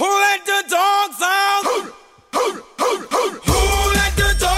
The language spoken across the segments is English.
Who let the dogs out? Who, who, who, who, who let the dogs out?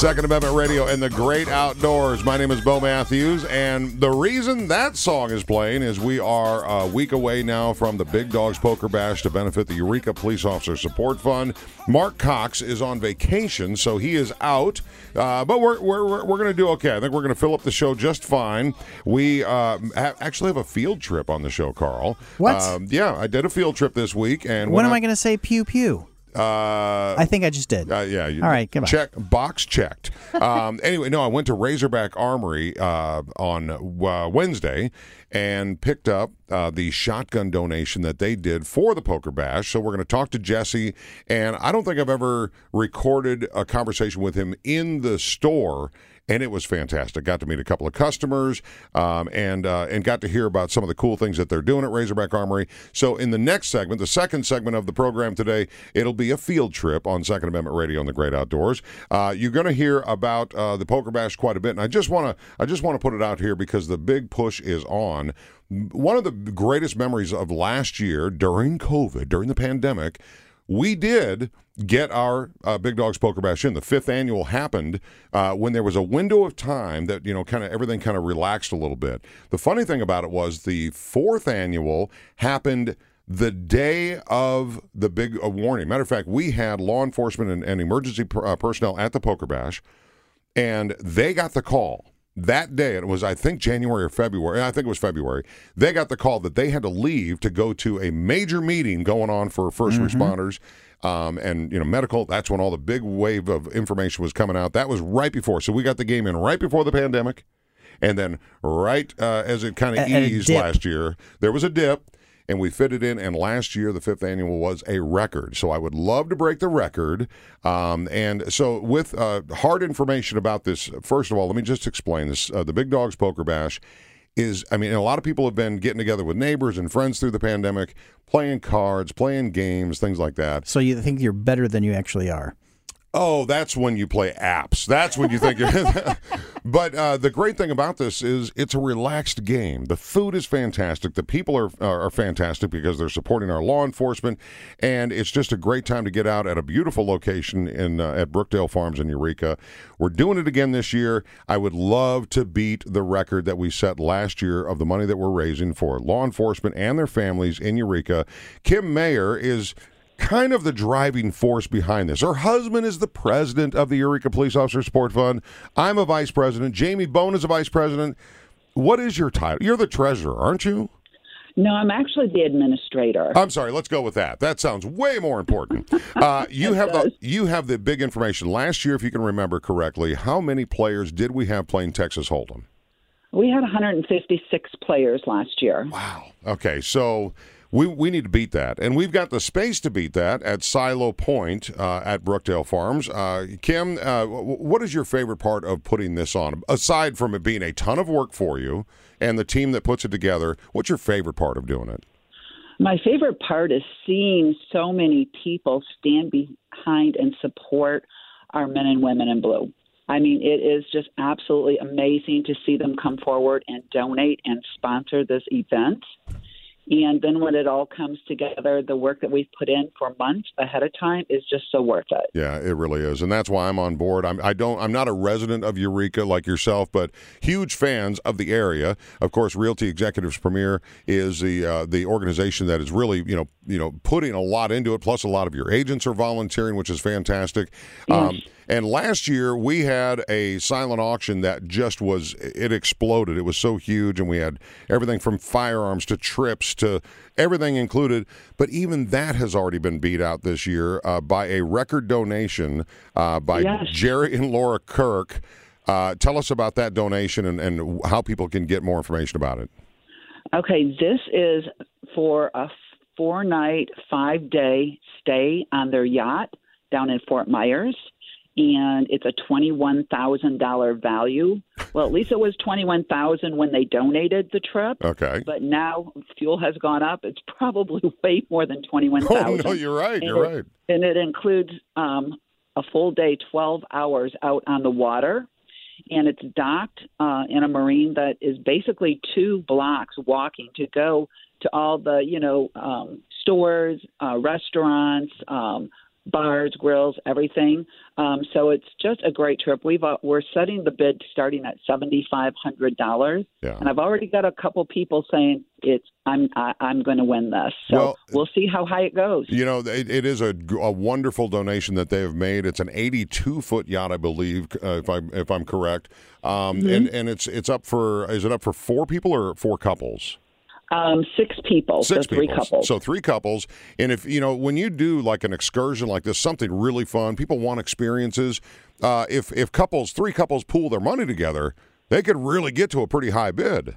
Second Amendment Radio and the Great Outdoors. My name is Bo Matthews, and the reason that song is playing is we are a week away now from the Big Dogs Poker Bash to benefit the Eureka Police Officer Support Fund. Mark Cox is on vacation, so he is out, uh, but we're, we're, we're, going to do okay. I think we're going to fill up the show just fine. We uh, ha- actually have a field trip on the show, Carl. What? Um, yeah, I did a field trip this week, and When am I going to say pew pew? Uh, I think I just did. uh, yeah. All right, goodbye. Check box checked. Um, anyway, no, I went to Razorback Armory uh, on uh, Wednesday and picked up uh, the shotgun donation that they did for the poker bash. So we're going to talk to Jesse, and I don't think I've ever recorded a conversation with him in the store. And it was fantastic. Got to meet a couple of customers, um, and uh, and got to hear about some of the cool things that they're doing at Razorback Armory. So in the next segment, the second segment of the program today, it'll be a field trip on Second Amendment Radio on the Great Outdoors. Uh, you're going to hear about uh, the Poker Bash quite a bit, and I just want to I just want to put it out here because the big push is on. One of the greatest memories of last year during COVID, during the pandemic, we did get our uh, Big Dogs Poker Bash in. The fifth annual happened uh, when there was a window of time that, you know, kind of everything kind of relaxed a little bit. The funny thing about it was the fourth annual happened the day of the big uh, warning. Matter of fact, we had law enforcement and, and emergency per, uh, personnel at the Poker Bash, and they got the call that day, it was, I think, January or February. I think it was February. They got the call that they had to leave to go to a major meeting going on for 1st responders um, and you know medical. That's when all the big wave of information was coming out. That was right before. So we got the game in right before the pandemic, and then right uh, as it kind of A- and a eased last year, there was a dip. And we fitted in, and last year the fifth annual was a record. So I would love to break the record. Um, and so, with uh, hard information about this, first of all, let me just explain this: uh, the Big Dogs Poker Bash is I mean, a lot of people have been getting together with neighbors and friends through the pandemic, playing cards, playing games, things like that. So you think you're better than you actually are. Oh, that's when you play apps. That's when you think you're. but uh, the great thing about this is it's a relaxed game. The food is fantastic. The people are, are are fantastic because they're supporting our law enforcement, and it's just a great time to get out at a beautiful location in uh, at Brookdale Farms in Eureka. We're doing it again this year. I would love to beat the record that we set last year of the money that we're raising for law enforcement and their families in Eureka. Kim Mayer is kind of the driving force behind this. Her husband is the president of the Eureka Police Officer Support Fund. I'm a vice president. Jamie Bone is a vice president. What is your title? You're the treasurer, aren't you? No, I'm actually the administrator. I'm sorry. Let's go with that. That sounds way more important. Uh, you have the you have the big information. Last year, if you can remember correctly, how many players did we have playing Texas Hold'em? We had 156 players last year. Wow. Okay, so we we need to beat that, and we've got the space to beat that at Silo Point uh, at Brookdale Farms. Uh, Kim, uh, what is your favorite part of putting this on? Aside from it being a ton of work for you and the team that puts it together, what's your favorite part of doing it? My favorite part is seeing so many people stand behind and support our men and women in blue. I mean, it is just absolutely amazing to see them come forward and donate and sponsor this event. And then when it all comes together, the work that we've put in for months ahead of time is just so worth it. Yeah, it really is, and that's why I'm on board. I'm, I don't. I'm not a resident of Eureka like yourself, but huge fans of the area. Of course, Realty Executives Premier is the uh, the organization that is really you know you know putting a lot into it. Plus, a lot of your agents are volunteering, which is fantastic. Um, and last year we had a silent auction that just was it exploded. It was so huge, and we had everything from firearms to trips to everything included. But even that has already been beat out this year uh, by a record donation uh, by Yes. Jerry and Laura Kirk. Uh, tell us about that donation and, and how people can get more information about it. Okay, this is for a four night, five day stay on their yacht down in Fort Myers. And it's a twenty-one thousand dollar value. Well, at least it was twenty-one thousand when they donated the trip. Okay. But now fuel has gone up. It's probably way more than twenty-one Oh thousand. no, you're right. And You're it- right. And it includes um, a full day, 12 hours out on the water. And it's docked uh, in a marine that is basically two blocks walking to go to all the, you know, um, stores, uh, restaurants, um, bars, grills, everything. Um, so it's just a great trip. We've uh, we're setting the bid starting at seventy five hundred dollars, Yeah. and I've already got a couple people saying it's I'm I, I'm going to win this. So Well- we'll see how high it goes. You know, it, it is a, a wonderful donation that they have made. It's an 82 foot yacht, I believe, uh, if I'm if I'm correct. Um, and and it's it's up for is it up for four people or four couples? Um, six people, Six so three people. couples. So three couples. And if you know when you do like an excursion like this, something really fun, people want experiences. Uh, if if couples, three couples pool their money together, they could really get to a pretty high bid.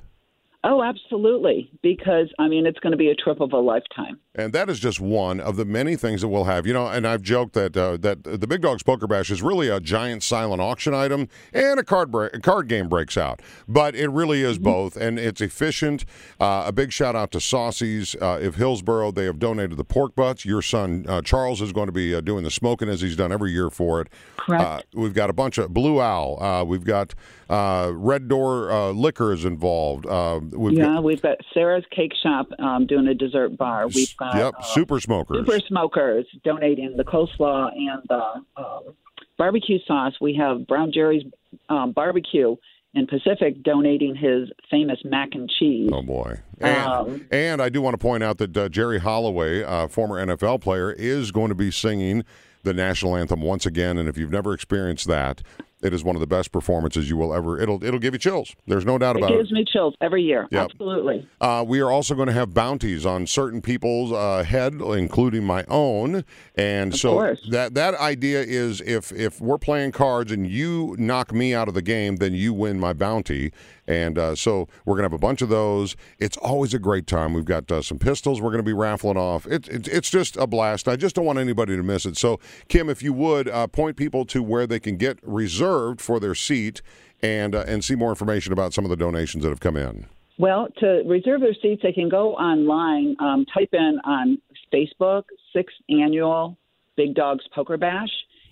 Oh, absolutely, because I mean it's going to be a trip of a lifetime. And that is just one of the many things that we'll have. You know, and I've joked that uh, that the Big Dogs Poker Bash is really a giant silent auction item, and a card break, a card game breaks out. But it really is both, and it's efficient. Uh, a big shout out to Saucy's uh, of Hillsboro. They have donated the pork butts. Your son uh, Charles is going to be uh, doing the smoking as he's done every year for it. Correct. Uh, we've got a bunch of Blue Owl. Uh, we've got uh, Red Door uh, Liquor is involved. Uh, we've yeah, got, we've got Sarah's Cake Shop um, doing a dessert bar. We've got yep, uh, Super Smokers. Super Smokers donating the coleslaw and the um, barbecue sauce. We have Brown Jerry's um, barbecue in Pacific donating his famous mac and cheese. Oh boy! And, Um, and I do want to point out that uh, Jerry Holloway, uh, former NFL player, is going to be singing the national anthem once again. And if you've never experienced that, it is one of the best performances you will ever. It'll it'll give you chills. There's no doubt about it. gives me chills every year. Yep. Absolutely. Uh, we are also going to have bounties on certain people's uh, head, including my own. And Of so course. that that idea is if if we're playing cards and you knock me out of the game, then you win my bounty. And uh, so we're going to have a bunch of those. It's always a great time. We've got uh, some pistols we're going to be raffling off. It, it, it's just a blast. I just don't want anybody to miss it. So, Kim, if you would uh, point people to where they can get reserved for their seat and uh, and see more information about some of the donations that have come in. Well, to reserve their seats, they can go online, um, type in on Facebook, sixth annual Big Dogs Poker Bash,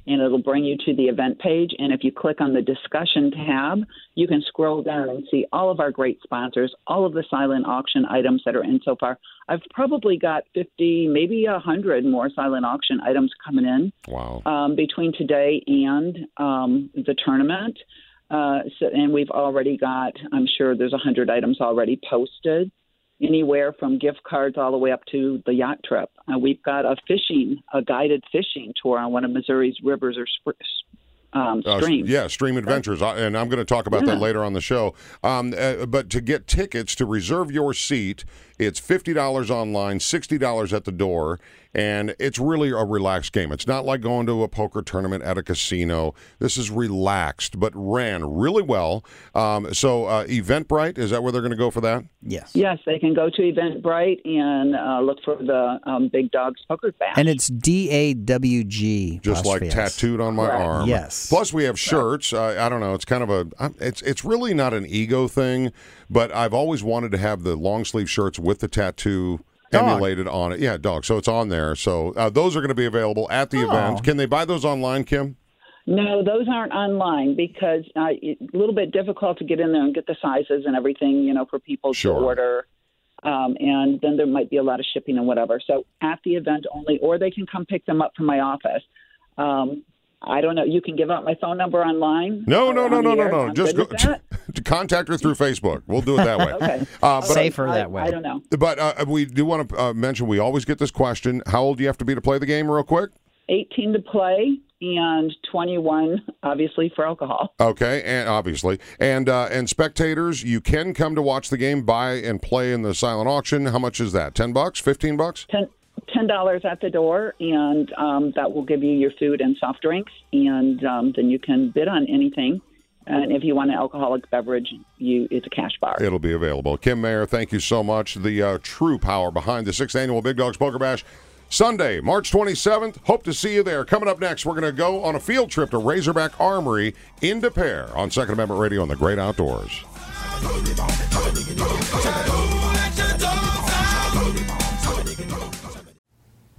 and it'll bring you to the event page. And if you click on the discussion tab, you can scroll down and see all of our great sponsors, all of the silent auction items that are in so far. I've probably got 50, maybe 100 more silent auction items coming in Wow. um, between today and um, the tournament. Uh, so, and we've already got, I'm sure there's 100 items already posted, anywhere from gift cards all the way up to the yacht trip. Uh, we've got a fishing, a guided fishing tour on one of Missouri's rivers or sp- um, Uh, streams. yeah, Stream Adventures, I- and I'm going to talk about that later on the show. Um, uh, but to get tickets to reserve your seat, it's fifty dollars online, sixty dollars at the door, and it's really a relaxed game. It's not like going to a poker tournament at a casino. This is relaxed, but ran really well. Um, so uh, Eventbrite is that where they're going to go for that? Yes. Yes, they can go to Eventbrite and uh, look for the um, Big Dogs Poker Bash. And it's D A W G. just like apostrophe tattooed on my Correct. arm. Yes. Plus, we have shirts. Uh, I don't know. It's kind of a. I'm- It's it's really not an ego thing, but I've always wanted to have the long sleeve shirts with the tattoo Dog. emulated on it. Yeah, dog. So it's on there. So uh, those are going to be available at the Oh. event. Can they buy those online, Kim? No, those aren't online because uh, a little bit difficult to get in there and get the sizes and everything, you know, for people Sure. to order. Um, and then there might be a lot of shipping and whatever. So at the event only, or they can come pick them up from my office. Um, I don't know. You can give out my phone number online. No, no, no, no, no, no. Just go with contact her through Facebook. We'll do it that way. Okay. Uh, but Safer I, that way. I don't know. But uh, we do want to uh, mention we always get this question: How old do you have to be to play the game? Real quick. 18 to play and 21, obviously, for alcohol. Okay, and obviously, and uh, and spectators, you can come to watch the game, buy and play in the silent auction. How much is that? Ten bucks? Fifteen bucks? Ten ten dollars at the door, and um, that will give you your food and soft drinks, and um, then you can bid on anything. And if you want an alcoholic beverage, you it's a cash bar. It'll be available. Kim Mayer, thank you so much. The uh, true power behind the sixth annual Big Dogs Poker Bash. Sunday, March 27th. Hope to see you there. Coming up next, we're going to go on a field trip to Razorback Armory in Des Peres on Second Amendment Radio on the Great Outdoors.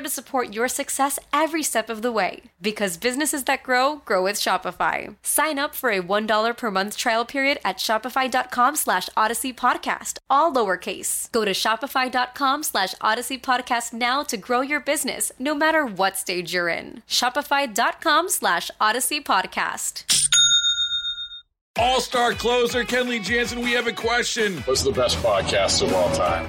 to support your success every step of the way. Because businesses that grow, grow with Shopify. Sign up for a $1 per month trial period at shopify.com slash odyssey podcast, all lowercase. Go to shopify.com slash odyssey podcast now to grow your business, no matter what stage you're in. Shopify.com slash odyssey podcast. All star closer, Kenley Jansen, we have a question. What's the best podcast of all time?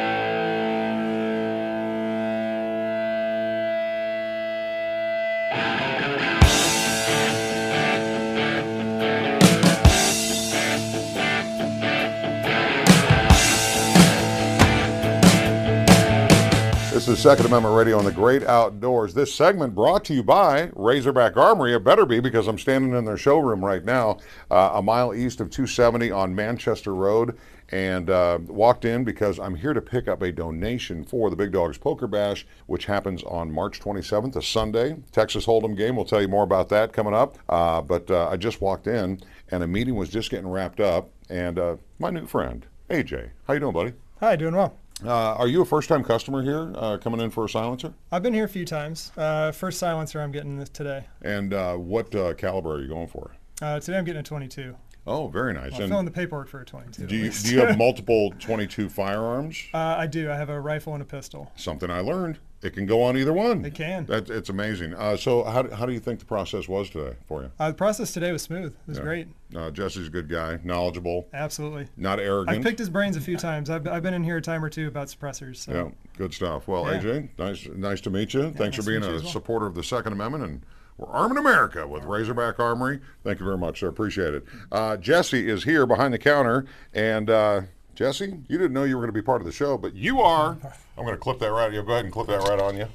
This is Second Amendment Radio on the Great Outdoors. This segment brought to you by Razorback Armory. It better be because I'm standing in their showroom right now, uh, a mile east of 270 on Manchester Road, and uh, walked in because I'm here to pick up a donation for the Big Dogs Poker Bash, which happens on March 27th, a Sunday. Texas Hold'em game. We'll tell you more about that coming up. Uh, but uh, I just walked in, and a meeting was just getting wrapped up, and uh, my new friend AJ, how you doing, buddy? Hi, doing well. Uh, are you a first-time customer here, uh, coming in for a silencer? I've been here a few times. Uh, first silencer I'm getting this today. And uh, what uh, caliber are you going for? Uh, today I'm getting a 22. Oh, very nice. I'm filling the paperwork for a 22. do you do you have multiple 22 firearms? uh, I do. I have a rifle and a pistol. Something I learned. It can go on either one. It can. That, it's amazing. Uh, so, how, do- how do you think the process was today for you? Uh, the process today was smooth. It was Yeah. great. Uh, Jesse's a good guy, knowledgeable, Absolutely. not arrogant. I've picked his brains a few times. I've, I've been in here a time or two about suppressors. So. Yeah, good stuff. Well, Yeah. AJ, nice nice to meet you. Thanks nice for being a well. supporter of the Second Amendment and we're arming America with Razorback Armory. Thank you very much, sir. Appreciate it. Uh, Jesse is here behind the counter, and uh, Jesse, you didn't know you were going to be part of the show, but you are. I'm going to clip that right. You go ahead and clip that right on you.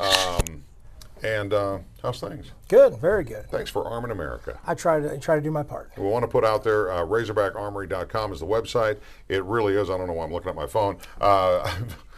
Um, and uh, how's things? Good, very good. Thanks for arming America. I try to I try to do my part. We want to put out there, uh, RazorbackArmory.com is the website. It really is. I don't know why I'm looking at my phone. Uh,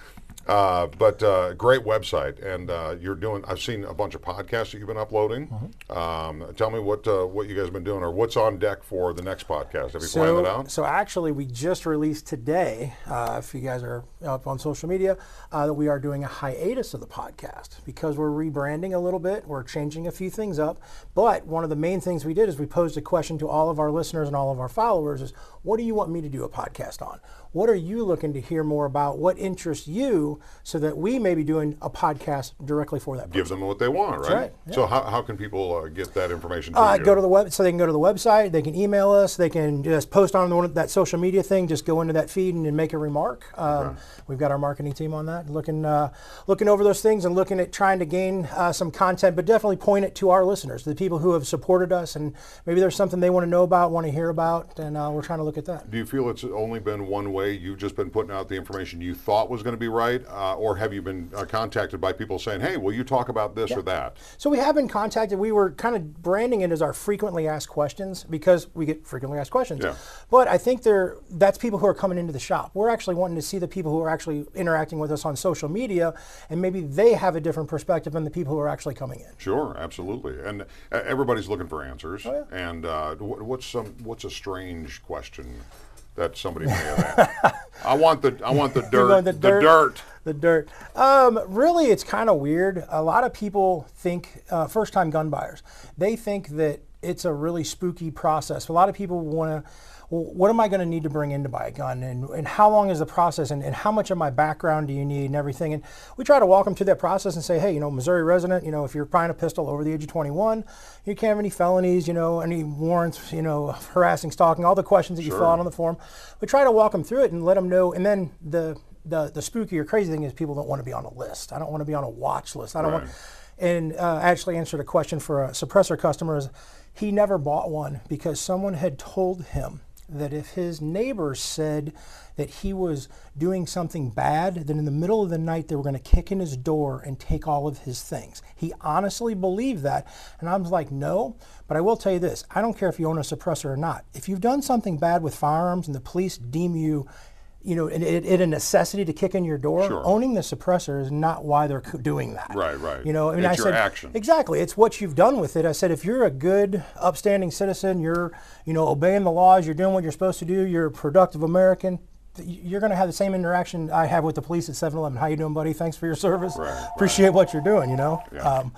uh, but uh, great website, and uh, you're doing. I've seen a bunch of podcasts that you've been uploading. Mm-hmm. Um, tell me what uh, what you guys have been doing, or what's on deck for the next podcast. Have you planned So, it out? so actually, we just released today. Uh, if you guys are up on social media, uh, that we are doing a hiatus of the podcast because we're rebranding a little bit. We're changing a few things up. But one of the main things we did is we posed a question to all of our listeners and all of our followers: is what do you want me to do a podcast on? What are you looking to hear more about? What interests you, so that we may be doing a podcast directly for that. Give them what they want, right? right, yeah. So how, how can people uh, get that information to Uh, go to the web, so they can go to the website. They can email us. They can just post on the one, that social media thing. Just go into that feed and, and make a remark. Um, We've got our marketing team on that, looking uh, looking over those things and looking at trying to gain uh, some content, but definitely point it to our listeners, the people who have supported us, and maybe there's something they want to know about, want to hear about, and uh, we're trying to look at that. Do you feel it's only been one way? You've just been putting out the information you thought was going to be right, uh, or have you been uh, contacted by people saying, "Hey, will you talk about this or that?" So we have been contacted. We were kind of branding it as our frequently asked questions because we get frequently asked questions. Yeah. But I think they're that's people who are coming into the shop. We're actually wanting to see the people who are actually interacting with us on social media, and maybe they have a different perspective than the people who are actually coming in. Sure, absolutely, and uh, everybody's looking for answers. Oh, And uh, what's some what's a strange question that somebody may have asked? I want the I want the dirt. The, the dirt. dirt. The dirt. Um, really, it's kind of weird. A lot of people think, uh, first time gun buyers, they think that it's a really spooky process. A lot of people want to, well, what am I going to need to bring in to buy a gun? And, and how long is the process? And, and how much of my background do you need and everything? And we try to walk them through that process and say, hey, you know, Missouri resident, you know, if you're buying a pistol over the age of 21, you can't have any felonies, you know, any warrants, you know, harassing, stalking, all the questions that you fill out on the form. We try to walk them through it and let them know. And then the the the spooky or crazy thing is people don't want to be on a list. I don't want to be on a watch list. I don't want. And uh, actually answered a question for a suppressor customer. Is he never bought one because someone had told him that if his neighbors said that he was doing something bad, then in the middle of the night they were going to kick in his door and take all of his things. He honestly believed that. And I was like, no. But I will tell you this I don't care if you own a suppressor or not. If you've done something bad with firearms and the police deem you you know, it, it, it a necessity to kick in your door. Sure. Owning the suppressor is not why they're doing that. Right, right. You know, I mean, It's I said action. exactly. It's what you've done with it. I said, if you're a good, upstanding citizen, you're, you know, obeying the laws, you're doing what you're supposed to do, you're a productive American. You're going to have the same interaction I have with the police at 7-Eleven. How you doing, buddy? Thanks for your service. Right, Appreciate what you're doing. You know. Yeah. Um,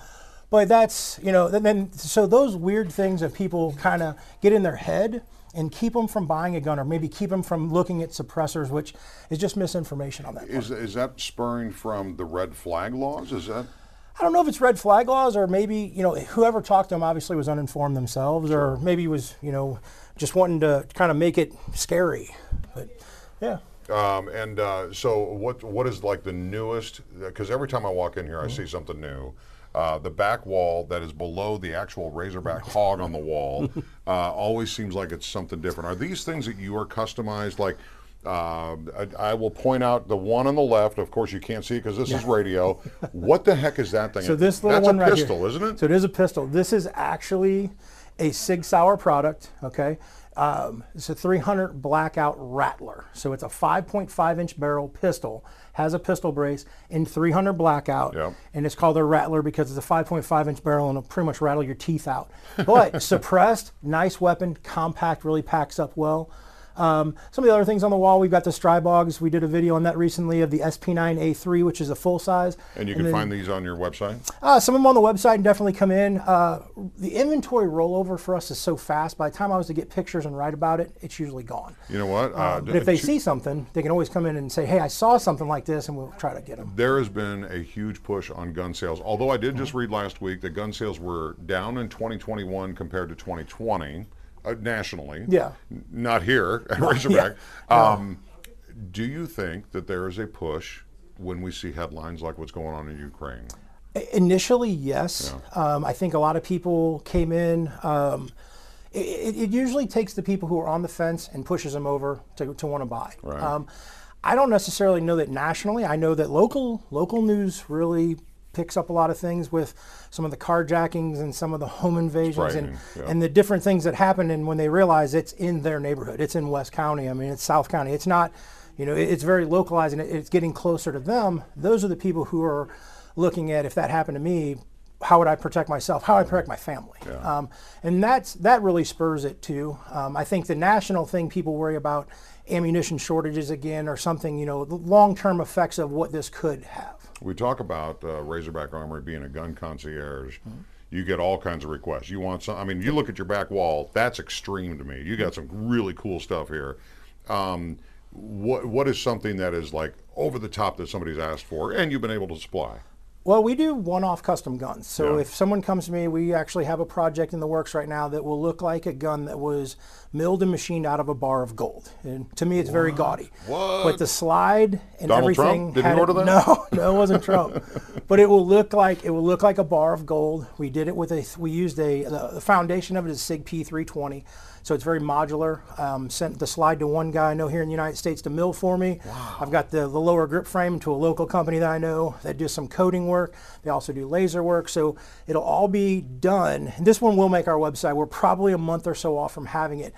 but that's you know then, then so those weird things that people kind of get in their head and keep them from buying a gun or maybe keep them from looking at suppressors, which is just misinformation on that. Is, part. Is that spurring from the red flag laws? Is that I don't know if it's red flag laws or maybe you know whoever talked to them obviously was uninformed themselves or maybe was you know just wanting to kind of make it scary. But yeah. Um, and uh, so, what what is like the newest? Because every time I walk in here, I Mm-hmm. see something new. Uh, the back wall that is below the actual Razorback hog on the wall uh, always seems like it's something different. Are these things that you are customized? Like, uh, I, I will point out the one on the left. Of course, you can't see it because this is radio. What the heck is that thing? So this little That's one a right pistol, here. isn't it? So it is a pistol. This is actually a Sig Sauer product. Okay, um, it's a 300 blackout Rattler. So it's a 5.5 inch barrel pistol, has a pistol brace in 300 blackout, Yep. and it's called a Rattler because it's a 5.5 inch barrel and it'll pretty much rattle your teeth out. But suppressed, nice weapon, compact, really packs up well. Um, some of the other things on the wall, we've got the Stribogs. We did a video on that recently of the SP9A3, which is a full size. and you can then- find these on your website. uh, some of them on the website and definitely come in. Uh, the inventory rollover for us is so fast. By the time I was to get pictures and write about it, it's usually gone. You know what? Uh, Um, but if they see something, they can always come in and say, "Hey, I saw something like this," and we'll try to get them. There has been a huge push on gun sales. Although I did just read last week that gun sales were down in 2021 compared to 2020 uh, nationally. Yeah. Not here at Razorback. Um, do you think that there is a push when we see headlines like what's going on in Ukraine? Initially, yes. Um, I think a lot of people came in. Um, it, it, it usually takes the people who are on the fence and pushes them over to, to want to buy. Right. Um, I don't necessarily know that nationally. I know that local local news really picks up a lot of things with some of the carjackings and some of the home invasions and, yeah. and the different things that happen. And when they realize it's in their neighborhood it's in west county i mean it's south county. It's not you know it's very localized and it's getting closer to them. Those are the people who are looking at if that happened to me how would i protect myself how would i protect my family um, and that's that really spurs it too um, i think the national thing people worry about ammunition shortages again or something you know the long-term effects of what this could have We talk about uh, Razorback Armory being a gun concierge. Mm-hmm. You get all kinds of requests. You want some? I mean, you look at your back wall. That's extreme to me. You got some really cool stuff here. Um, what what is something that is like over the top that somebody's asked for, and you've been able to supply? Well, we do one-off custom guns. So Yeah. if someone comes to me, we actually have a project in the works right now that will look like a gun that was milled and machined out of a bar of gold. And to me, it's very gaudy. What? But the slide and Donald Trump? everything. Did he order that? No, no, it wasn't Trump. but it will look like it will look like a bar of gold. We did it with a. We used a. The, the foundation of it is Sig P320. So it's very modular. Um, sent the slide to one guy I know here in the United States to mill for me. Wow. I've got the, the lower grip frame to a local company that I know that does some coating work. They also do laser work. So it'll all be done. And this one will make our website. We're probably a month or so off from having it.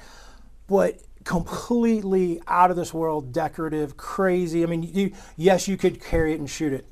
But completely out of this world, decorative, crazy. I mean, you, yes, you could carry it and shoot it.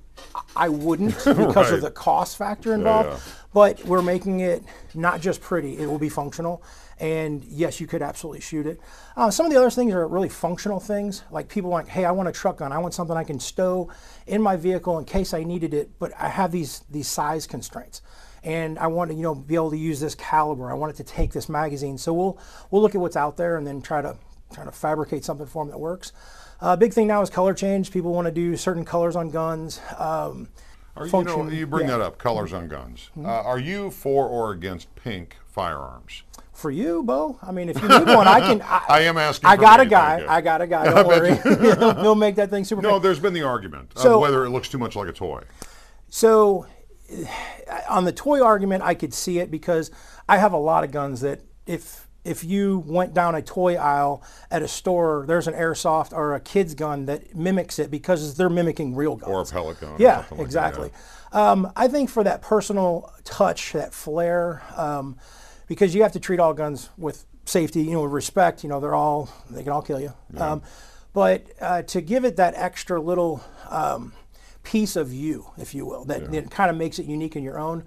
I wouldn't because Right. of the cost factor involved. yeah. But we're making it not just pretty; it will be functional. And yes, you could absolutely shoot it. Uh, some of the other things are really functional things, like people like, "Hey, I want a truck gun. I want something I can stow in my vehicle in case I needed it, but I have these these size constraints." And I want to, you know, be able to use this caliber. I want it to take this magazine. So we'll we'll look at what's out there and then try to try to fabricate something for them that works. Uh, big thing now is color change. People want to do certain colors on guns. Um, Are, you know, you bring yeah. That up. Colors on guns. Uh, are you for or against pink firearms? For you, Bo. I mean, if you need one, I can. I, I am asking. I got a guy. I got a guy. Don't worry. he'll, he'll make that thing super. No, pink. there's been the argument So- of whether it looks too much like a toy. So, eh, on the toy argument, I could see it because I have a lot of guns that if if you went down a toy aisle at a store, there's an airsoft or a kid's gun that mimics it because they're mimicking real guns. Or a pellet gun. Yeah, something like that, exactly. Um, I think for that personal touch, that flair, um, because you have to treat all guns with safety, you know, with respect. You know, they're all they can all kill you. Um, but uh, to give it that extra little um, piece of you, if you will, that, that kind of makes it unique in your own.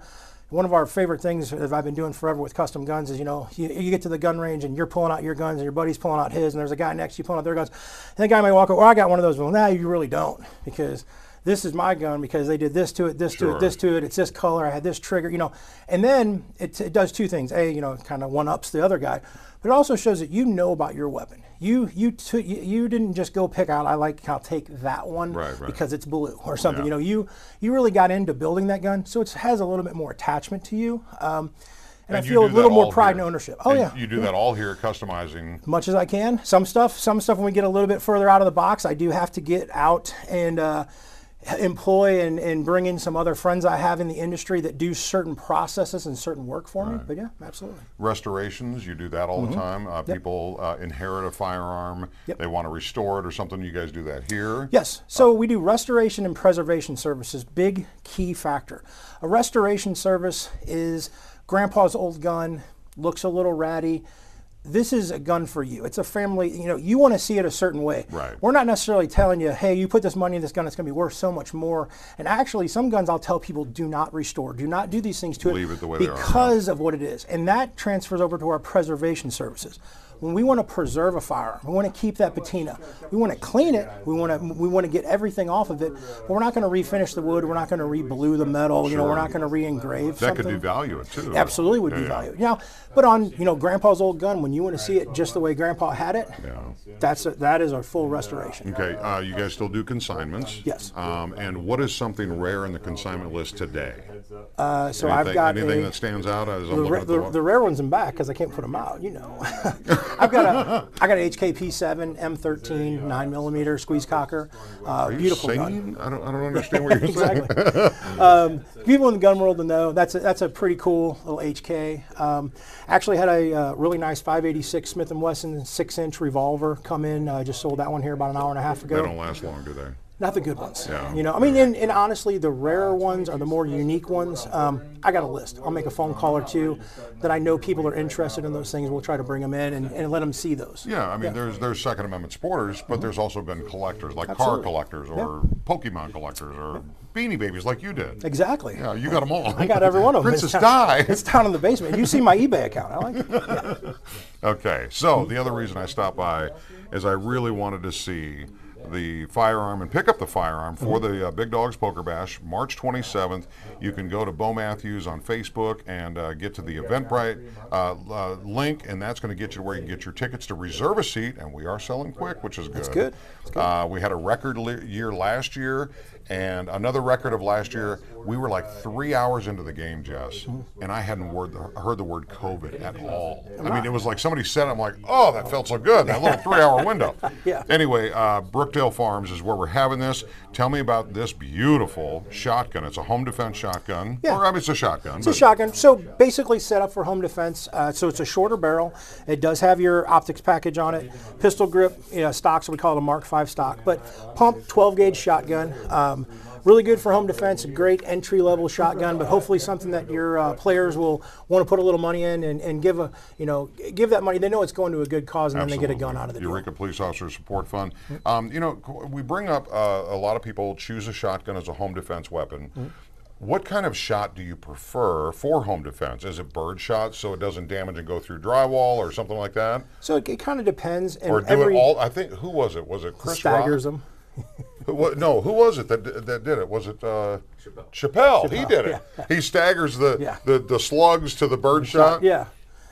One of our favorite things that I've been doing forever with custom guns is, you know, you, you get to the gun range and you're pulling out your guns and your buddy's pulling out his, and there's a guy next to you pulling out their guns. And the guy may walk over, well, I got one of those. Well, no, you really don't, because this is my gun because they did this to it, this to it, this to it. It's this color. I had this trigger, you know. And then it, it does two things. A, you know, kind of one ups the other guy, but it also shows that you know about your weapon. You you took you, you didn't just go pick out. I like. I'll take that one Right, right. because it's blue or something. Yeah. You know, you you really got into building that gun, so it has a little bit more attachment to you. Um, and, I feel a little more pride and ownership. Oh And yeah, You do that all here, customizing. much as I can. Some stuff, some stuff when we get a little bit further out of the box, I do have to get out and uh, employ and, and bring in some other friends I have in the industry that do certain processes and certain work for me. But yeah, absolutely. Restorations, you do that all the time. Uh, People uh, inherit a firearm, Yep. they want to restore it or something. You guys do that here. Yes. So we do restoration and preservation services. Big key factor. A restoration service is grandpa's old gun, looks a little ratty. This is a gun for you. It's a family, you know, you want to see it a certain way. Right. We're not necessarily telling you, hey, you put this money in this gun, it's going to be worth so much more. And actually, some guns I'll tell people do not restore, do not do these things to Leave it it the way they are, because of what it is. And that transfers over to our preservation services. When we want to preserve a firearm, we want to keep that patina. We want to clean it. We want to we want to get everything off of it. But we're not going to refinish the wood. We're not going to re-blue the metal. You know, we're not going to re-engrave That something. could devalue it too. Absolutely would Yeah, be yeah. Now, but on you know Grandpa's old gun, when you want to see it just the way Grandpa had it, yeah. that's a, that is a full restoration. Okay, uh, you guys still do consignments? Yes. Um, and what is something rare in the consignment list today? Uh, so anything, I've got anything a, that stands out as the, ra- the, the, the rare ones in back because I can't put them out. You know, I've got a I got an HKP7 M13 nine millimeter squeeze cocker. Uh, beautiful singing? gun. I don't, I don't understand what you're exactly. saying. um, people in the gun world will know that's a, that's a pretty cool little HK. Um, actually had a uh, really nice 586 Smith and Wesson six inch revolver come in. Uh, just sold that one here about an hour and a half ago. they don't last long, do they? Not the good ones. Yeah. You know, I mean, and, and honestly, the rarer ones are the more unique ones. Um, I got a list. I'll make a phone call or two that I know people are interested in those things. We'll try to bring them in and, and let them see those. Yeah, I mean, there's there's Second Amendment supporters, but there's also been collectors, like car collectors or Pokemon collectors or Beanie Babies, like you did. Exactly. Yeah, you got them all. I got every one of them. Princess It's down- Di. It's down in the basement. You see my eBay account. I like it. Okay, so the other reason I stopped by is I really wanted to see the firearm and pick up the firearm for the uh, Big Dogs Poker Bash, March 27th. You can go to Bo Matthews on Facebook and uh, get to the Eventbrite uh, uh, link, and that's going to get you to where you can get your tickets to reserve a seat. And we are selling quick, which is good. That's good. Uh, we had a record year last year, and another record of last year. We were like three hours into the game, Jess, and I hadn't word heard the word COVID at all. I mean, it was like somebody said, it, I'm like, oh, that felt so good. That little three-hour window. Yeah. Anyway, uh, Brookdale Farms is where we're having this. Tell me about this beautiful shotgun. It's a home defense shotgun. Yeah. Or I mean, it's a shotgun. It's a shotgun. So basically set up for home defense. Uh, so it's a shorter barrel. It does have your optics package on it. Pistol grip, you know, stock, so we call it a Mark V stock. But pump 12 gauge shotgun. Um, really good for home defense. A great entry level shotgun, but hopefully something that your uh, players will want to put a little money in and, and give a, you know, give that money. They know it's going to a good cause, and then they get a gun out of the deal. Eureka Police Officer Support Fund. Um, you know, we bring up uh, a lot of people choose a shotgun as a home defense weapon. Mm-hmm. What kind of shot do you prefer for home defense? Is it bird shot so it doesn't damage and go through drywall or something like that? So it, it kind of depends. And or do every it all? I think who was it? Was it Chris staggers Rock? them. Who, wa- no, who was it that, that did it? Was it uh, Chappelle? He Chappelle, did it. He staggers the, Yeah. the the slugs to the bird shot. Yeah.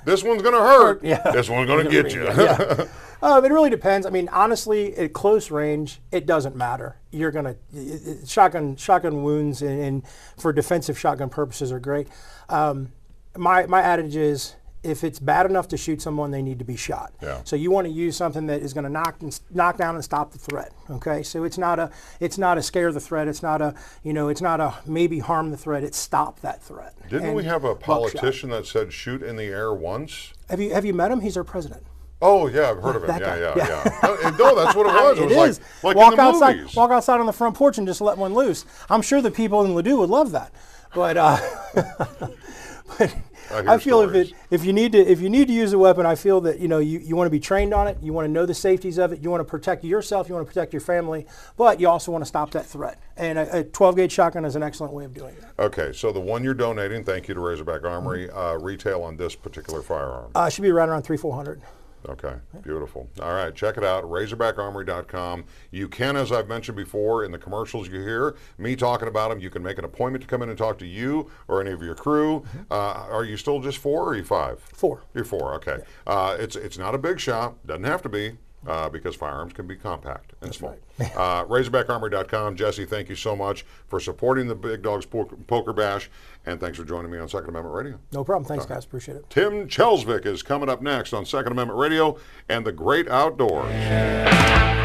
This one's gonna hurt. Yeah. This one's gonna get you. yeah. Um, it really depends. I mean, honestly, at close range, it doesn't matter. You're gonna it- it- shotgun shotgun wounds and, and for defensive shotgun purposes are great. Um, my my adage is. If it's bad enough to shoot someone, they need to be shot. Yeah. So you want to use something that is going to knock and, knock down and stop the threat. Okay. So it's not a it's not a scare the threat. It's not a you know it's not a maybe harm the threat. It's stop that threat. Didn't we have a buckshot. politician that said shoot in the air once? Have you have you met him? He's our president. Oh yeah, I've heard of it. That Yeah, yeah, Yeah. yeah. No, that's what it was. It, It was is. like like walk in the outside, movies. walk outside on the front porch and just let one loose. I'm sure the people in Ladue would love that, but, uh, but I I feel if it if you need to if you need to use a weapon, I feel that you know you, you want to be trained on it. You want to know the safeties of it. You want to protect yourself. You want to protect your family, but you also want to stop that threat. And a, a 12 gauge shotgun is an excellent way of doing that. Okay, so the one you're donating, thank you to Razorback Armory, uh, retail on this particular firearm. Uh, should be right around three four hundred. Okay, beautiful. All right, check it out, razorbackarmory.com. You can, as I've mentioned before in the commercials you hear, me talking about them, you can make an appointment to come in and talk to you or any of your crew. Uh, are you still just four or are you five? Four. You're four, okay. Uh, it's, it's not a big shop, doesn't have to be. Uh, because firearms can be compact and small. uh, RazorbackArmory.com. Jesse, thank you so much for supporting the Big Dogs Poker, Poker Bash, and thanks for joining me on Second Amendment Radio. No problem. Thanks, guys. Appreciate it. Tim Chelsvik is coming up next on Second Amendment Radio and the Great Outdoors.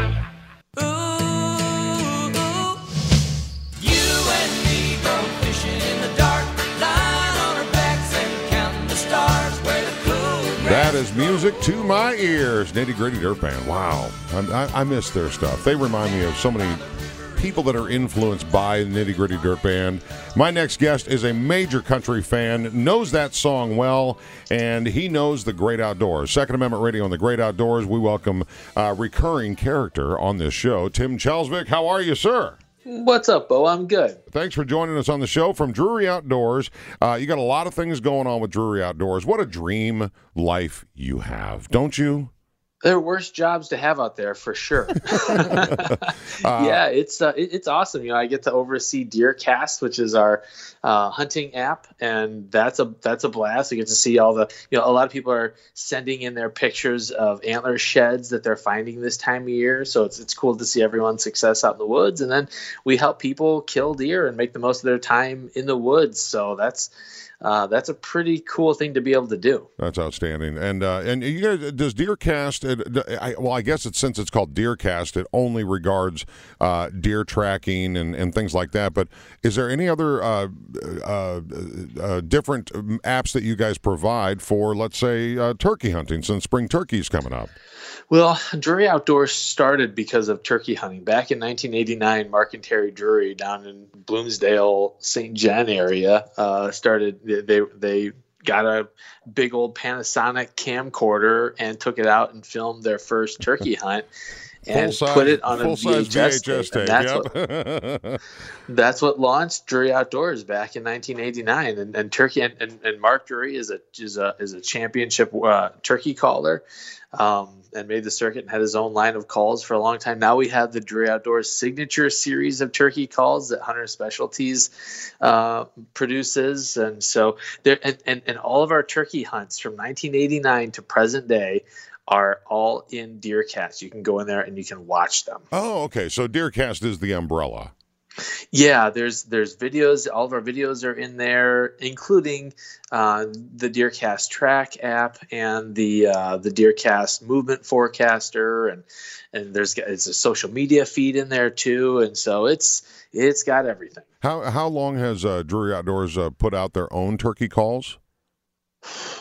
Is music to my ears. Nitty Gritty Dirt Band. Wow. I, I, I miss their stuff. They remind me of so many people that are influenced by Nitty Gritty Dirt Band. My next guest is a major country fan, knows that song well, and he knows the great outdoors. Second Amendment Radio on the great outdoors. We welcome uh, recurring character on this show, Tim Chelsvik. How are you, sir? What's up, Bo? I'm good. Thanks for joining us on the show from Drury Outdoors. Uh, you got a lot of things going on with Drury Outdoors. What a dream life you have, don't you? There are worse jobs to have out there for sure. yeah, it's uh, it, it's awesome. You know, I get to oversee DeerCast, which is our uh, hunting app, and that's a that's a blast. You get to see all the you know a lot of people are sending in their pictures of antler sheds that they're finding this time of year. So it's it's cool to see everyone's success out in the woods, and then we help people kill deer and make the most of their time in the woods. So that's uh, that's a pretty cool thing to be able to do. That's outstanding. And uh, and you guys, does DeerCast? It, I, well, I guess it's since it's called DeerCast, it only regards uh, deer tracking and, and things like that. But is there any other uh, uh, uh, different apps that you guys provide for, let's say, turkey hunting since spring turkey's coming up? Well, Drury Outdoors started because of turkey hunting. Back in 1989, Mark and Terry Drury down in Bloomsdale, St. John area uh, started. They they got a big old Panasonic camcorder and took it out and filmed their first turkey hunt. And size, put it on a VHS, VHS tape. Tape, that's, yep. what, that's what launched Drury Outdoors back in 1989. And, and Turkey and, and, and Mark Drury is a is a is a championship uh, turkey caller. Um, and made the circuit and had his own line of calls for a long time. Now we have the Drury Outdoors signature series of turkey calls that Hunter Specialties uh, produces, and so there and, and and all of our turkey hunts from 1989 to present day are all in DeerCast. You can go in there and you can watch them. Oh, okay. So DeerCast is the umbrella. Yeah, there's there's videos. All of our videos are in there, including uh, the DeerCast Track app and the uh, the DeerCast Movement Forecaster, and and there's it's a social media feed in there too, and so it's it's got everything. How how long has uh, Drury Outdoors uh, put out their own turkey calls?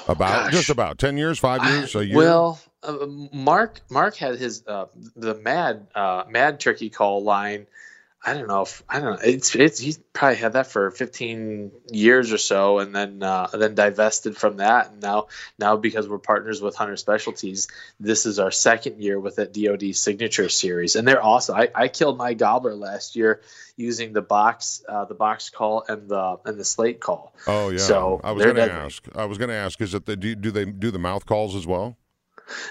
About Gosh. just about ten years, five years, a year. Well, uh, Mark Mark had his uh, the Mad uh, Mad Turkey Call line. I don't know if I don't know. It's it's he's probably had that for 15 years or so, and then uh, then divested from that. And now now because we're partners with Hunter Specialties, this is our second year with that DoD Signature Series, and they're awesome. I, I killed my gobbler last year using the box uh, the box call and the and the slate call. oh yeah. So I was going to ask. I was going to ask. Is it the do, do they do the mouth calls as well?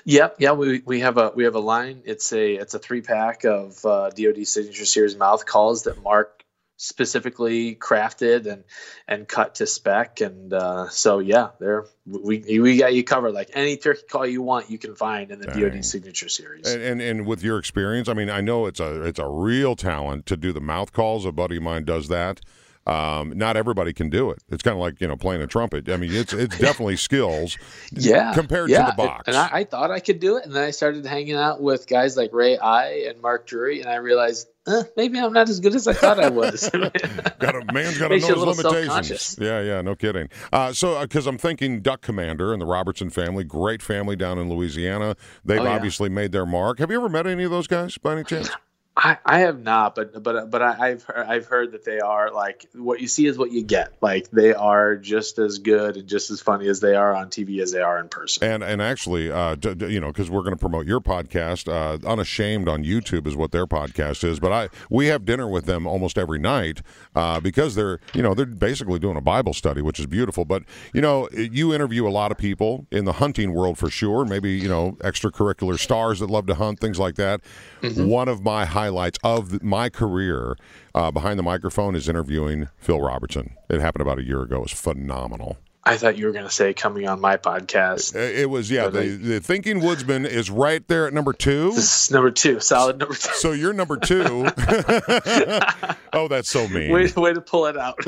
Yep, yeah, we, we have a we have a line. It's a it's a three pack of uh, DoD Signature Series mouth calls that Mark specifically crafted and and cut to spec. And uh, so yeah, there we we got you covered. Like any turkey call you want, you can find in the Dang. DoD Signature Series. And, and and with your experience, I mean, I know it's a it's a real talent to do the mouth calls. A buddy of mine does that. Um, not everybody can do it. It's kind of like you know playing a trumpet. I mean, it's it's definitely skills. yeah compared yeah. to the box. and, and I, I thought i could do it and then i started hanging out with guys like Ray Eye and mark drury and i realized uh, maybe i'm not as good as i thought i was got a man's got to know a his limitations. Yeah, yeah, no kidding. Uh, so, because I'm thinking Duck Commander and the Robertson family, great family down in Louisiana. They've Oh, yeah. obviously made their mark. Have you ever met any of those guys by any chance? I, I have not, but but but I, I've heard, I've heard that they are like what you see is what you get. Like they are just as good and just as funny as they are on TV as they are in person. And and actually, uh, d- d- you know, because we're going to promote your podcast, uh, Unashamed on YouTube is what their podcast is. But I we have dinner with them almost every night uh, because they're you know they're basically doing a Bible study, which is beautiful. But you know, you interview a lot of people in the hunting world for sure. Maybe you know extracurricular stars that love to hunt, things like that. One of my highlights of my career uh, behind the microphone is interviewing Phil Robertson. It happened about a year ago. It was phenomenal. I thought you were going to say coming on my podcast. It was yeah. The, the Thinking Woodsman is right there at number two. This is number two, solid number two. So you're number two. oh, that's so mean. Way, way to pull it out.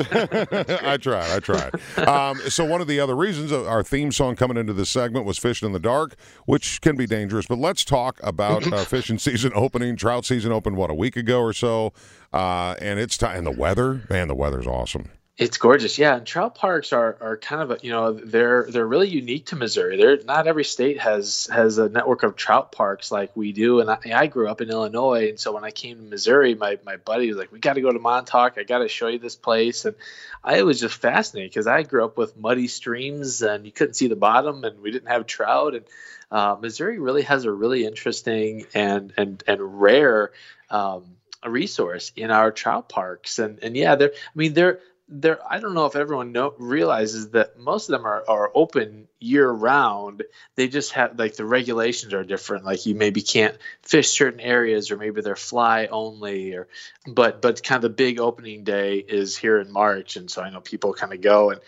I tried. I tried. Um, so one of the other reasons of our theme song coming into this segment was "Fishing in the Dark," which can be dangerous. But let's talk about uh, fishing season opening. Trout season opened what a week ago or so, uh, and it's time. And the weather, man, the weather's awesome. It's gorgeous, yeah. And trout parks are, are kind of a, you know they're they're really unique to Missouri. They're not every state has has a network of trout parks like we do. And I, I grew up in Illinois, and so when I came to Missouri, my my buddy was like, "We got to go to Montauk. I got to show you this place." And I was just fascinated because I grew up with muddy streams and you couldn't see the bottom, and we didn't have trout. And uh, Missouri really has a really interesting and and and rare. Um, a resource in our trout parks and and yeah they're i mean they're there I don't know if everyone know, realizes that most of them are, are open year round. They just have like the regulations are different. Like you maybe can't fish certain areas, or maybe they're fly only, or but but kind of the big opening day is here in March, and so I know people kind of go and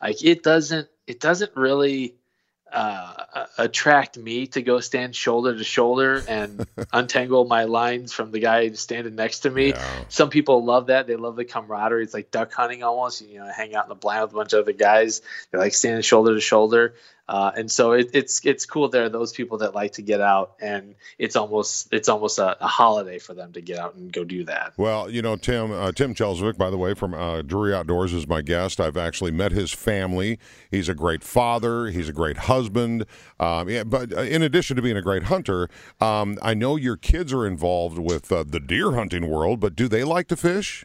like it doesn't it doesn't really uh, attract me to go stand shoulder to shoulder and untangle my lines from the guy standing next to me. Yeah. Some people love that. They love the camaraderie. It's like duck hunting almost. You know, hang out in the blind with a bunch of other guys. They like standing shoulder to shoulder. Uh, and so it, it's it's cool. There are those people that like to get out, and it's almost it's almost a, a holiday for them to get out and go do that. Well, you know, Tim uh, Tim Chelsvik, by the way, from uh, Drury Outdoors, is my guest. I've actually met his family. He's a great father. He's a great husband. Um, yeah, but uh, in addition to being a great hunter, um, I know your kids are involved with uh, the deer hunting world. But do they like to fish?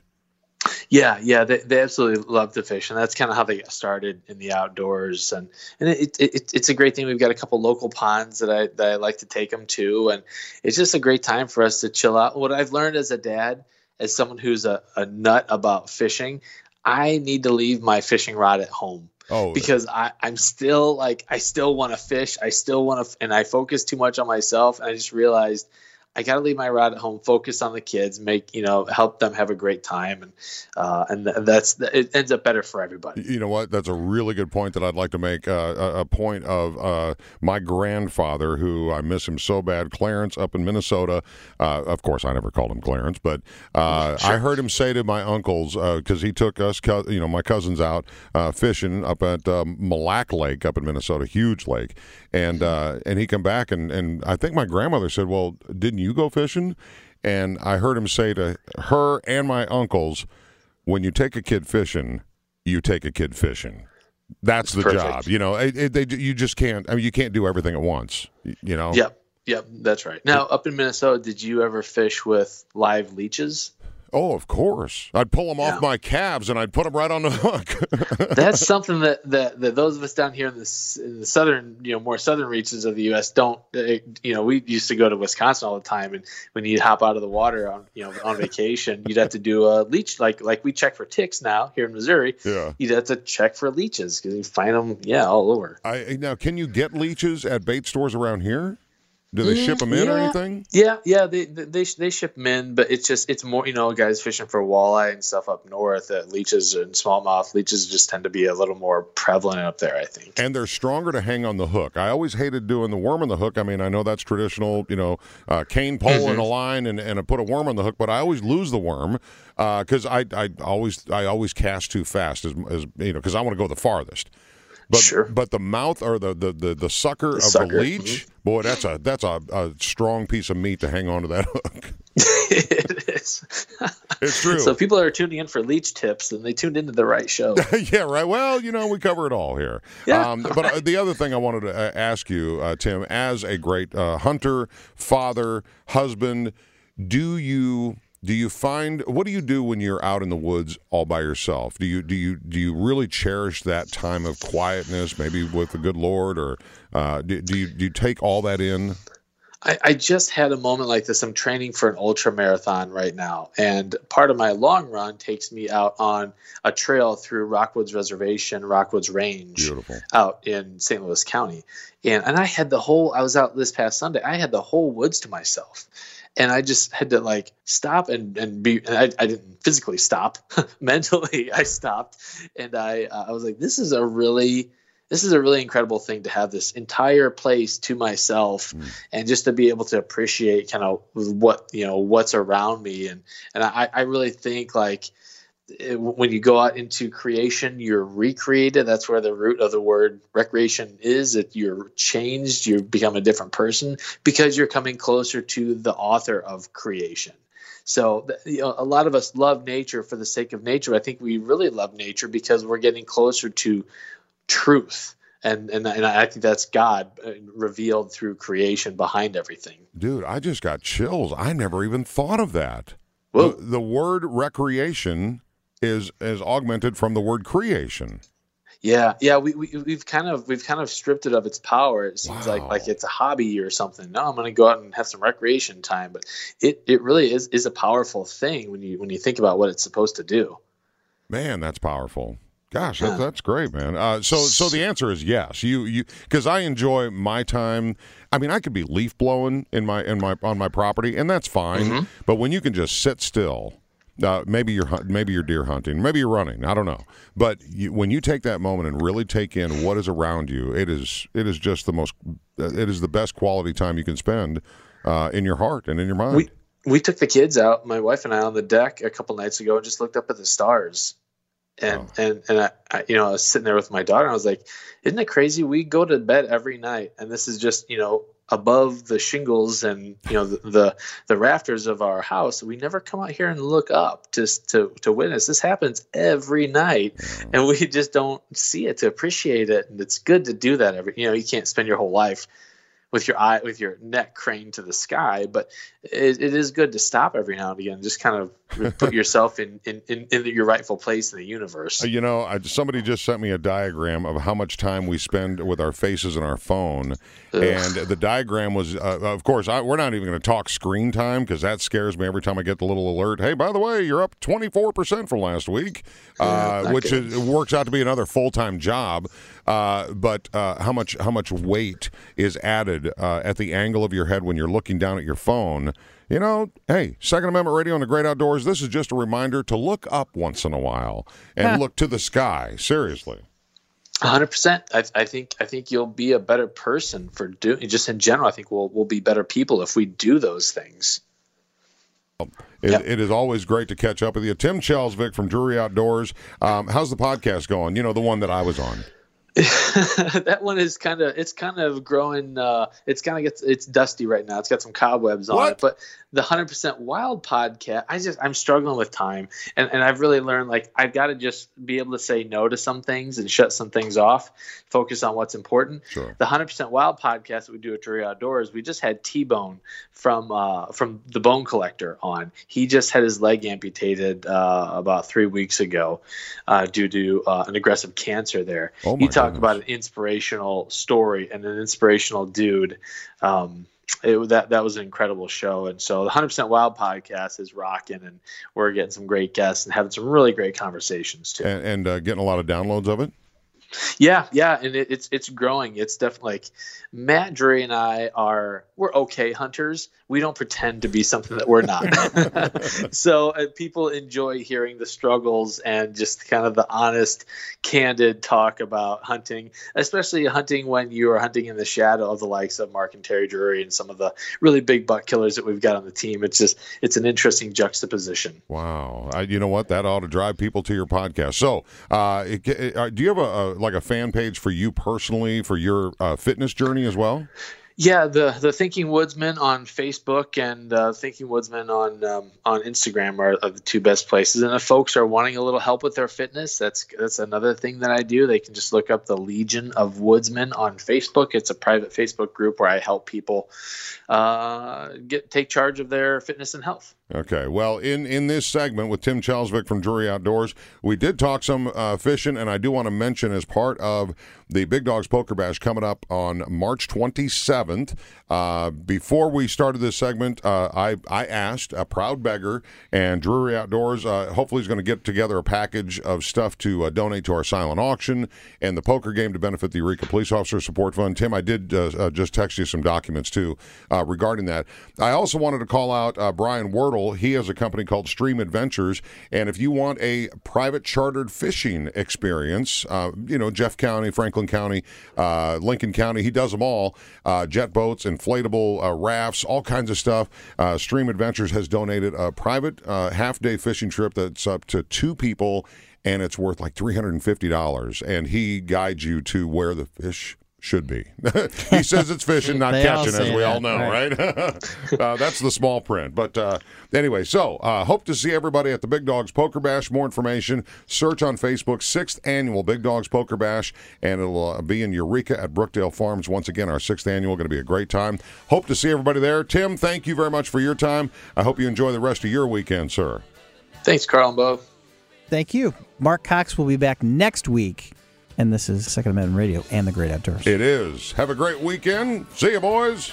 Yeah, yeah, they, they absolutely love to fish, and that's kind of how they got started in the outdoors. And and it, it, it, it's a great thing. We've got a couple local ponds that I that I like to take them to, and it's just a great time for us to chill out. What I've learned as a dad, as someone who's a, a nut about fishing, I need to leave my fishing rod at home. Oh, because I, I'm still like I still want to fish. I still want to, and I focus too much on myself. And I just realized I got to leave my rod at home, focus on the kids, make you know, help them have a great time, and uh, and that's it ends up better for everybody. You know what? That's a really good point that I'd like to make. Uh, a, point of uh, my grandfather, who I miss him so bad, Clarence up in Minnesota. Uh, of course, I never called him Clarence, but uh, I heard him say to my uncles because he took us, you know, my cousins out uh, fishing up at um, Mille Lacs Lake up in Minnesota, huge lake, and and he come back and and I think my grandmother said, "Well, didn't you go fishing?" And I heard him say to her and my uncles, "When you take a kid fishing, you take a kid fishing." That's the Perfect. job. You know, it, it, they, you just can't. I mean, you can't do everything at once. You know. Yep, yep, that's right. Now, up in Minnesota, did you ever fish with live leeches? Oh, of course. I'd pull them off my calves and I'd put them right on the hook. That's something that, that, that those of us down here in the, in the southern, you know, more southern reaches of the U.S. don't. uh, You know, we used to go to Wisconsin all the time, and when you'd hop out of the water on, you know, on vacation, you'd have to do a leech like like we check for ticks now here in Missouri. Yeah. You'd have to check for leeches because you find them, yeah, all over. I now can you get leeches at bait stores around here? Do they ship them in or anything? Yeah, yeah, they they they, ship them in, but it's just it's more you know guys fishing for walleye and stuff up north. That leeches and smallmouth leeches just tend to be a little more prevalent up there. I think. And they're stronger to hang on the hook. I always hated doing the worm on the hook. I mean, I know that's traditional, you know, uh, cane pole and a line and, and put a worm on the hook, but I always lose the worm because I, I always I always cast too fast as, as you know because I want to go the farthest. But, Sure. but the mouth or the the, the, the sucker of sucker, the leech, boy, that's a that's a, a strong piece of meat to hang onto that hook. it is. It's true. So if people are tuning in for leech tips, then they tuned into the right show. yeah, right. Well, you know, we cover it all here. Yeah. Um, but uh, the other thing I wanted to uh, ask you, uh, Tim, as a great uh, hunter, father, husband, do you do you find what do you do when you're out in the woods all by yourself? Do you do you do you really cherish that time of quietness, maybe with the good Lord, or uh, do, do you do you take all that in? I, I just had a moment like this. I'm training for an ultra marathon right now, and part of my long run takes me out on a trail through Rockwoods Reservation, Rockwoods Range, Beautiful. out in St. Louis County. And and I had the whole. I was out this past Sunday. I had the whole woods to myself, and I just had to like stop and and be. And I, I didn't physically stop, mentally I stopped, and I uh, I was like, this is a really this is a really incredible thing to have this entire place to myself and just to be able to appreciate kind of what you know what's around me and and i i really think like when you go out into creation you're recreated. That's where the root of the word recreation is that you're changed you become a different person because you're coming closer to the author of creation. So you know, a lot of us love nature for the sake of nature. I think we really love nature because we're getting closer to truth. And and, and i think that's god uh, revealed through creation behind everything. Dude, I just got chills. I never even thought of that. The, the word recreation is is augmented from the word creation. Yeah, yeah, we, we we've kind of we've kind of stripped it of its power. It seems like Wow. like it's a hobby or something. No, I'm going to go out and have some recreation time, but it, it really is is a powerful thing when you when you think about what it's supposed to do. Man, that's powerful. Gosh, that's, that's great, man. Uh, so, so the answer is yes. You, you, because I enjoy my time. I mean, I could be leaf blowing in my in my on my property, and that's fine. Mm-hmm. But when you can just sit still, uh, maybe you're maybe you're deer hunting, maybe you're running. I don't know. But you, when you take that moment and really take in what is around you, it is it is just the most. It is the best quality time you can spend uh, in your heart and in your mind. We we took the kids out, my wife and I, on the deck a couple nights ago, and just looked up at the stars. And and and I, I, you know, I was sitting there with my daughter, and I was like, "Isn't it crazy? We go to bed every night, and this is just you know above the shingles and you know the the, the rafters of our house. We never come out here and look up just to to witness. This happens every night, and we just don't see it to appreciate it. And it's good to do that every. You know, you can't spend your whole life with your eye with your neck craned to the sky but it, it is good to stop every now and again just kind of put yourself in, in, in, in your rightful place in the universe Uh, You know, I, somebody just sent me a diagram of how much time we spend with our faces and our phone, and the diagram was, uh, of course, I, we're not even going to talk screen time because that scares me every time I get the little alert. Hey, by the way, you're up 24 percent from last week, uh, which is, works out to be another full time job. Uh, but uh, how much how much weight is added uh, at the angle of your head when you're looking down at your phone? You know, hey, Second Amendment Radio and the Great Outdoors. This is just a reminder to look up once in a while and look to the sky. Seriously. hundred percent. I, I think I think you'll be a better person for doing just in general. I think we'll we'll be better people if we do those things. It, it is always great to catch up with you. Tim Chelsvik from Drury Outdoors. Um, how's the podcast going? You know, the one that I was on. that one is kind of it's kind of growing. Uh, it's kind of gets it's dusty right now. It's got some cobwebs on it. But the hundred percent wild podcast, I just I'm struggling with time, and and I've really learned like I've got to just be able to say no to some things and shut some things off, focus on what's important. Sure. The hundred percent wild podcast that we do at Drury Outdoors, we just had T Bone from uh, from the Bone Collector on. He just had his leg amputated uh, about three weeks ago uh, due to uh, an aggressive cancer. There, Oh he my talked about an inspirational story and an inspirational dude. Um, it, that that was an incredible show, and so the Hundred Percent Wild podcast is rocking, and we're getting some great guests and having some really great conversations too. And, and uh, getting a lot of downloads of it. Yeah, yeah, and it, it's it's growing. It's definitely like Matt Drury and I are we're okay hunters. We don't pretend to be something that we're not. so uh, people enjoy hearing the struggles and just kind of the honest, candid talk about hunting, especially hunting when you are hunting in the shadow of the likes of Mark and Terry Drury and some of the really big buck killers that we've got on the team. It's just it's an interesting juxtaposition. Wow, I, you know what? That ought to drive people to your podcast. So, uh, it, it- uh, do you have a, a like a fan page for you personally for your uh, fitness journey as well? Yeah, the the Thinking Woodsman on Facebook and uh, Thinking Woodsman on um, on Instagram are, are the two best places. And if folks are wanting a little help with their fitness, that's that's another thing that I do. They can just look up the Legion of Woodsmen on Facebook. It's a private Facebook group where I help people uh, get take charge of their fitness and health. Okay. Well, in in this segment with Tim Chelsvik from Drury Outdoors, we did talk some uh, fishing, and I do want to mention as part of the Big Dogs Poker Bash coming up on March 27th. Uh, before we started this segment, uh, I I asked a proud beggar and Drury Outdoors. Uh, hopefully, is going to get together a package of stuff to uh, donate to our silent auction and the poker game to benefit the Eureka Police Officer Support Fund. Tim, I did uh, just text you some documents too regarding that. I also wanted to call out Brian Wordle. He has a company called Stream Adventures, and if you want a private chartered fishing experience, uh, you know Jeff County, Franklin County, uh, Lincoln County, he does them all. Uh, jet boats, inflatable uh, rafts, all kinds of stuff. Uh, Stream Adventures has donated a private uh, half day fishing trip that's up to two people, and it's worth like three hundred and fifty dollars. And he guides you to where the fish should be. he says it's fishing, not catching, as we that, all know, right. right? uh, that's the small print. But uh, anyway, so uh, hope to see everybody at the Big Dogs Poker Bash. More information, search on Facebook, sixth annual Big Dogs Poker Bash, and it'll uh, be in Eureka at Brookdale Farms. Once again, our sixth annual, going to be a great time. Hope to see everybody there. Tim, thank you very much for your time. I hope you enjoy the rest of your weekend, sir. Thanks, Carl and Bo. Thank you. Mark Cox will be back next week. And this is Second Amendment Radio and the Great Outdoors. It is. Have a great weekend. See you, boys.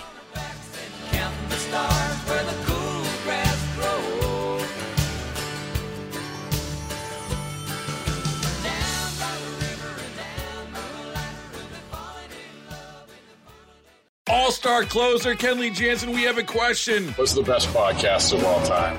All star closer Kenley Jansen, we have a question. What's the best podcast of all time?